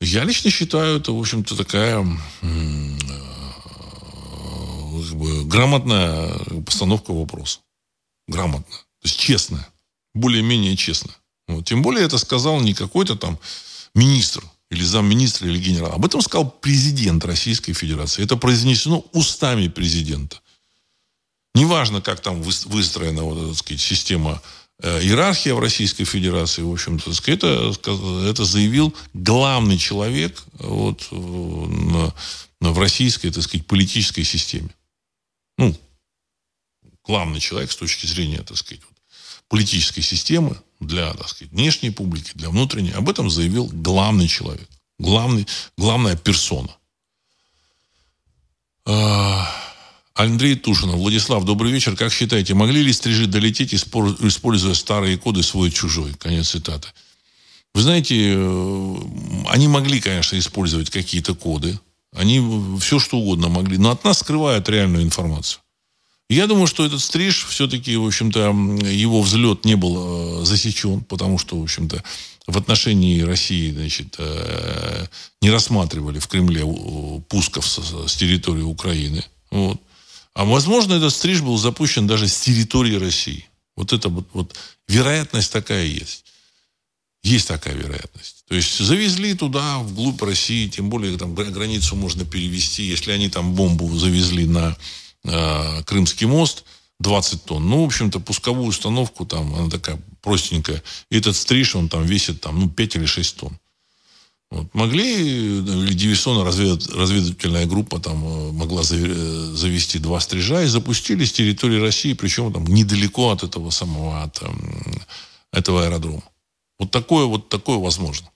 Я лично считаю, это, в общем-то, такая э, как бы, грамотная постановка вопроса. Грамотная. То есть честная. Более-менее честная. Вот. Тем более это сказал не какой-то там министр или замминистра или генерал. Об этом сказал президент Российской Федерации. Это произнесено устами президента. Неважно, как там выстроена вот, так сказать, система э, иерархия в Российской Федерации, в общем-то, это, это заявил главный человек вот, на, на, в российской, так сказать, политической системе. Ну, главный человек с точки зрения, так сказать, политической системы для, так сказать, внешней публики, для внутренней. Об этом заявил главный человек, главный, главная персона. А, Андрей Тушинов. Владислав, добрый вечер. Как считаете, могли ли стрижи долететь, используя старые коды свой-чужой? Конец цитаты. Вы знаете, э, они могли, конечно, использовать какие-то коды. Они все, что угодно могли. Но от нас скрывают реальную информацию. Я думаю, что этот стриж, все-таки, в общем-то, его взлет не был э, засечен, потому что, в общем-то, в отношении России, значит, э, не рассматривали в Кремле пусков с, территории Украины. Вот. А возможно, этот стриж был запущен даже с территории России. Вот это вот, вот вероятность такая есть. Есть такая вероятность. То есть завезли туда, вглубь России, тем более там границу можно перевести, если они там бомбу завезли на э, Крымский мост 20 тонн. Ну, в общем-то, пусковую установку там, она такая простенькая. И этот стриж, он там весит там, ну, 5 или 6 тонн. Вот. Могли, или диверсионно-разведывательная группа там э, могла э, завести два стрижа и запустили с территории России, причем там недалеко от этого самого, от эм, этого аэродрома. Вот такое, вот такое возможно.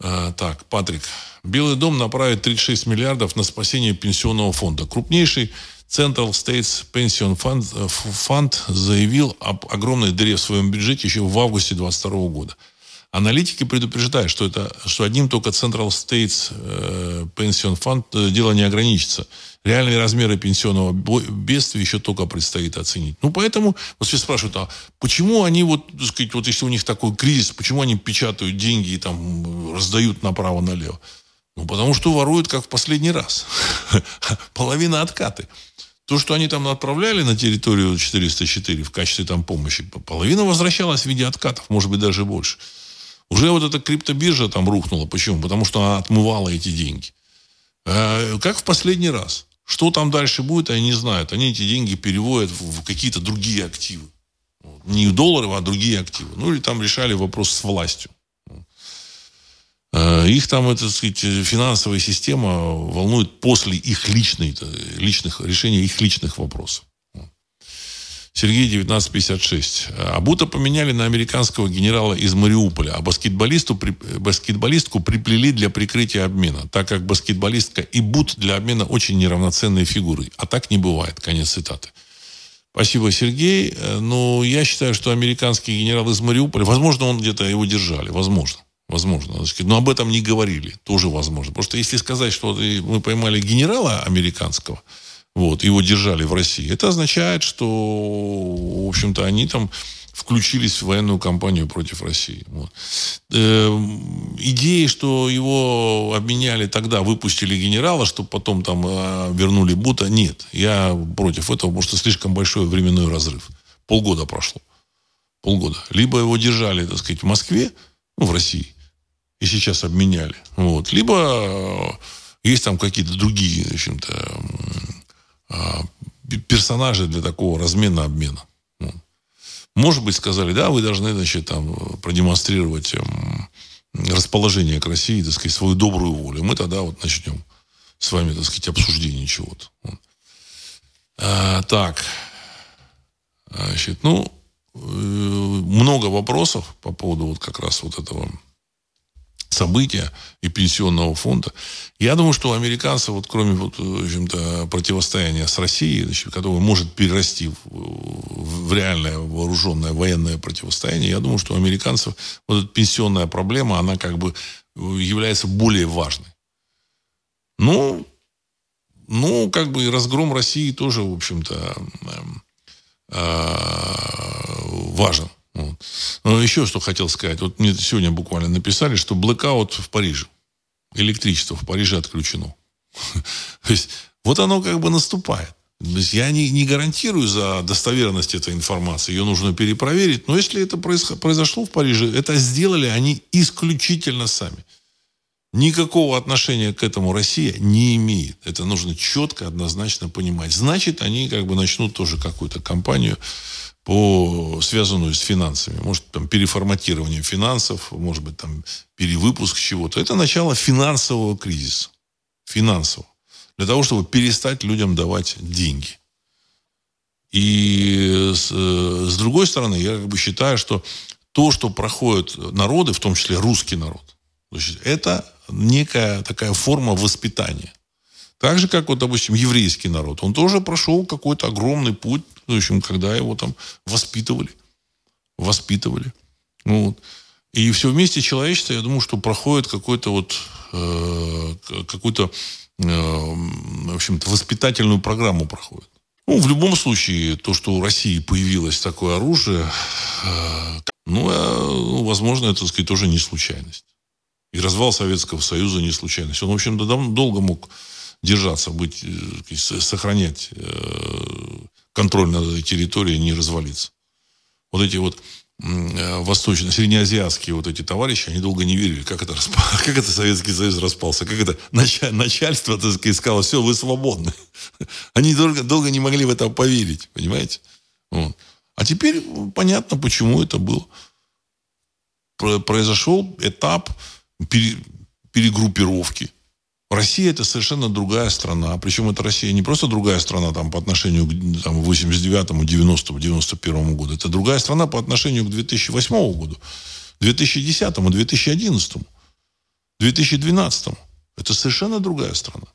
Так, Патрик. Белый дом направит 36 миллиардов на спасение пенсионного фонда. Крупнейший Central States Pension Fund, э, Fund заявил об огромной дыре в своем бюджете еще в августе 2022 года. Аналитики предупреждают, что, это, что одним только Central States э, Pension Fund э, дело не ограничится. Реальные размеры пенсионного бедствия еще только предстоит оценить. Ну, поэтому, вот все спрашивают, а почему они, вот, так сказать, вот если у них такой кризис, почему они печатают деньги и там раздают направо-налево? Ну, потому что воруют, как в последний раз. Половина откаты. То, что они там отправляли на территорию 404 в качестве там помощи, половина возвращалась в виде откатов, может быть, даже больше. Уже вот эта криптобиржа там рухнула. Почему? Потому что она отмывала эти деньги. А, как в последний раз. Что там дальше будет, они не знают. Они эти деньги переводят в какие-то другие активы. Не доллары, а другие активы. Ну, или там решали вопрос с властью. Э, их там, это, сказать, финансовая система волнует после их личной, личных, решения их личных вопросов. Сергей 1956. А Бута поменяли на американского генерала из Мариуполя, а баскетболисту, баскетболистку приплели для прикрытия обмена, так как баскетболистка и Бут для обмена очень неравноценные фигуры. А так не бывает. Конец цитаты. Спасибо, Сергей. Э, но я считаю, что американский генерал из Мариуполя, возможно, он где-то его держали, возможно. Возможно. Но об этом не говорили. Тоже возможно. Потому что если сказать, что мы поймали генерала американского, вот, его держали в России, это означает, что, в общем-то, они там включились в военную кампанию против России. Вот. Э, идеи, что его обменяли тогда, выпустили генерала, чтобы потом там э, вернули Бута, нет. Я против этого, потому что слишком большой временной разрыв. Полгода прошло. Полгода. Либо его держали, так сказать, в Москве, ну, в России, и сейчас обменяли. Вот. Либо э, есть там какие-то другие, в общем-то, а, персонажи для такого размена обмена. Ну. Может быть, сказали, да, вы должны, значит, там продемонстрировать эм, расположение к России, так сказать, свою добрую волю. Мы тогда вот начнем с вами, так сказать, обсуждение чего-то. А, так. Значит, ну, э, много вопросов по поводу вот как раз вот этого события и пенсионного фонда. Я думаю, что у американцев, вот кроме вот, в общем-то, противостояния с Россией, значит, которое может перерасти в, в реальное вооруженное военное противостояние, я думаю, что у американцев вот эта пенсионная проблема, она как бы является более важной. Ну, ну, как бы и разгром России тоже, в общем-то, эм, э, важен. Вот. Но еще что хотел сказать. Вот мне сегодня буквально написали, что блэкаут в Париже. Электричество в Париже отключено. То есть вот оно как бы наступает. То есть я не, не гарантирую за достоверность этой информации. Ее нужно перепроверить. Но если это произошло в Париже, это сделали они исключительно сами. Никакого отношения к этому Россия не имеет. Это нужно четко, однозначно понимать. Значит, они как бы начнут тоже какую-то кампанию по, связанную с финансами. Может, там, переформатирование финансов, может быть, там, перевыпуск чего-то. Это начало финансового кризиса. Финансового. Для того, чтобы перестать людям давать деньги. И с, э, с другой стороны, я как бы считаю, что то, что проходят народы, в том числе русский народ, значит, это некая такая форма воспитания. Так же, как, вот, допустим, еврейский народ. Он тоже прошел какой-то огромный путь в общем, когда его там воспитывали. Воспитывали. Ну, вот. И все вместе человечество, я думаю, что проходит какой-то вот э, какую-то э, в общем-то воспитательную программу проходит. Ну, в любом случае, то, что у России появилось такое оружие, э, ну, э, ну, возможно, это, так сказать, тоже не случайность. И развал Советского Союза не случайность. Он, в общем-то, долго мог держаться, быть, э, сохранять э, контроль над этой территорией не развалится. Вот эти вот э, восточно среднеазиатские вот эти товарищи, они долго не верили, как это, распал, как это Советский Союз распался, как это начальство, так сказать, сказало, все, вы свободны. Они долго, долго не могли в это поверить, понимаете? Вот. А теперь понятно, почему это было. Произошел этап перегруппировки Россия это совершенно другая страна. Причем это Россия не просто другая страна там, по отношению к там, 89-му, 90-му, 91 году. Это другая страна по отношению к 2008 году, 2010-му, 2011-му, 2012-му. Это совершенно другая страна.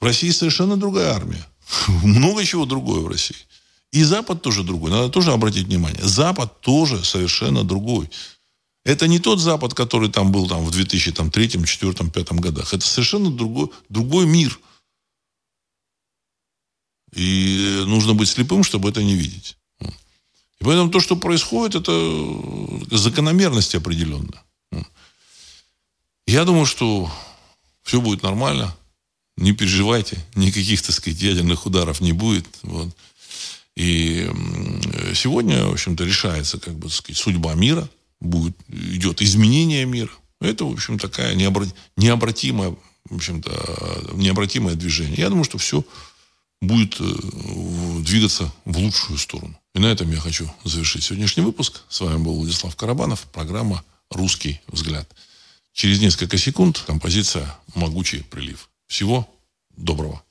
В России совершенно другая армия. Много чего другое в России. И Запад тоже другой. Надо тоже обратить внимание. Запад тоже совершенно другой. Это не тот Запад, который там был там, в 2003, 2004, 2005 годах. Это совершенно другой, другой мир. И нужно быть слепым, чтобы это не видеть. И поэтому то, что происходит, это закономерность определенная. Я думаю, что все будет нормально. Не переживайте. Никаких, так сказать, ядерных ударов не будет. Вот. И сегодня, в общем-то, решается, как бы, так сказать, судьба мира – будет, идет изменение мира. Это, в общем, такая необратимая, в общем-то, необратимое движение. Я думаю, что все будет э, двигаться в лучшую сторону. И на этом я хочу завершить сегодняшний выпуск. С вами был Владислав Карабанов, программа «Русский взгляд». Через несколько секунд композиция «Могучий прилив». Всего доброго.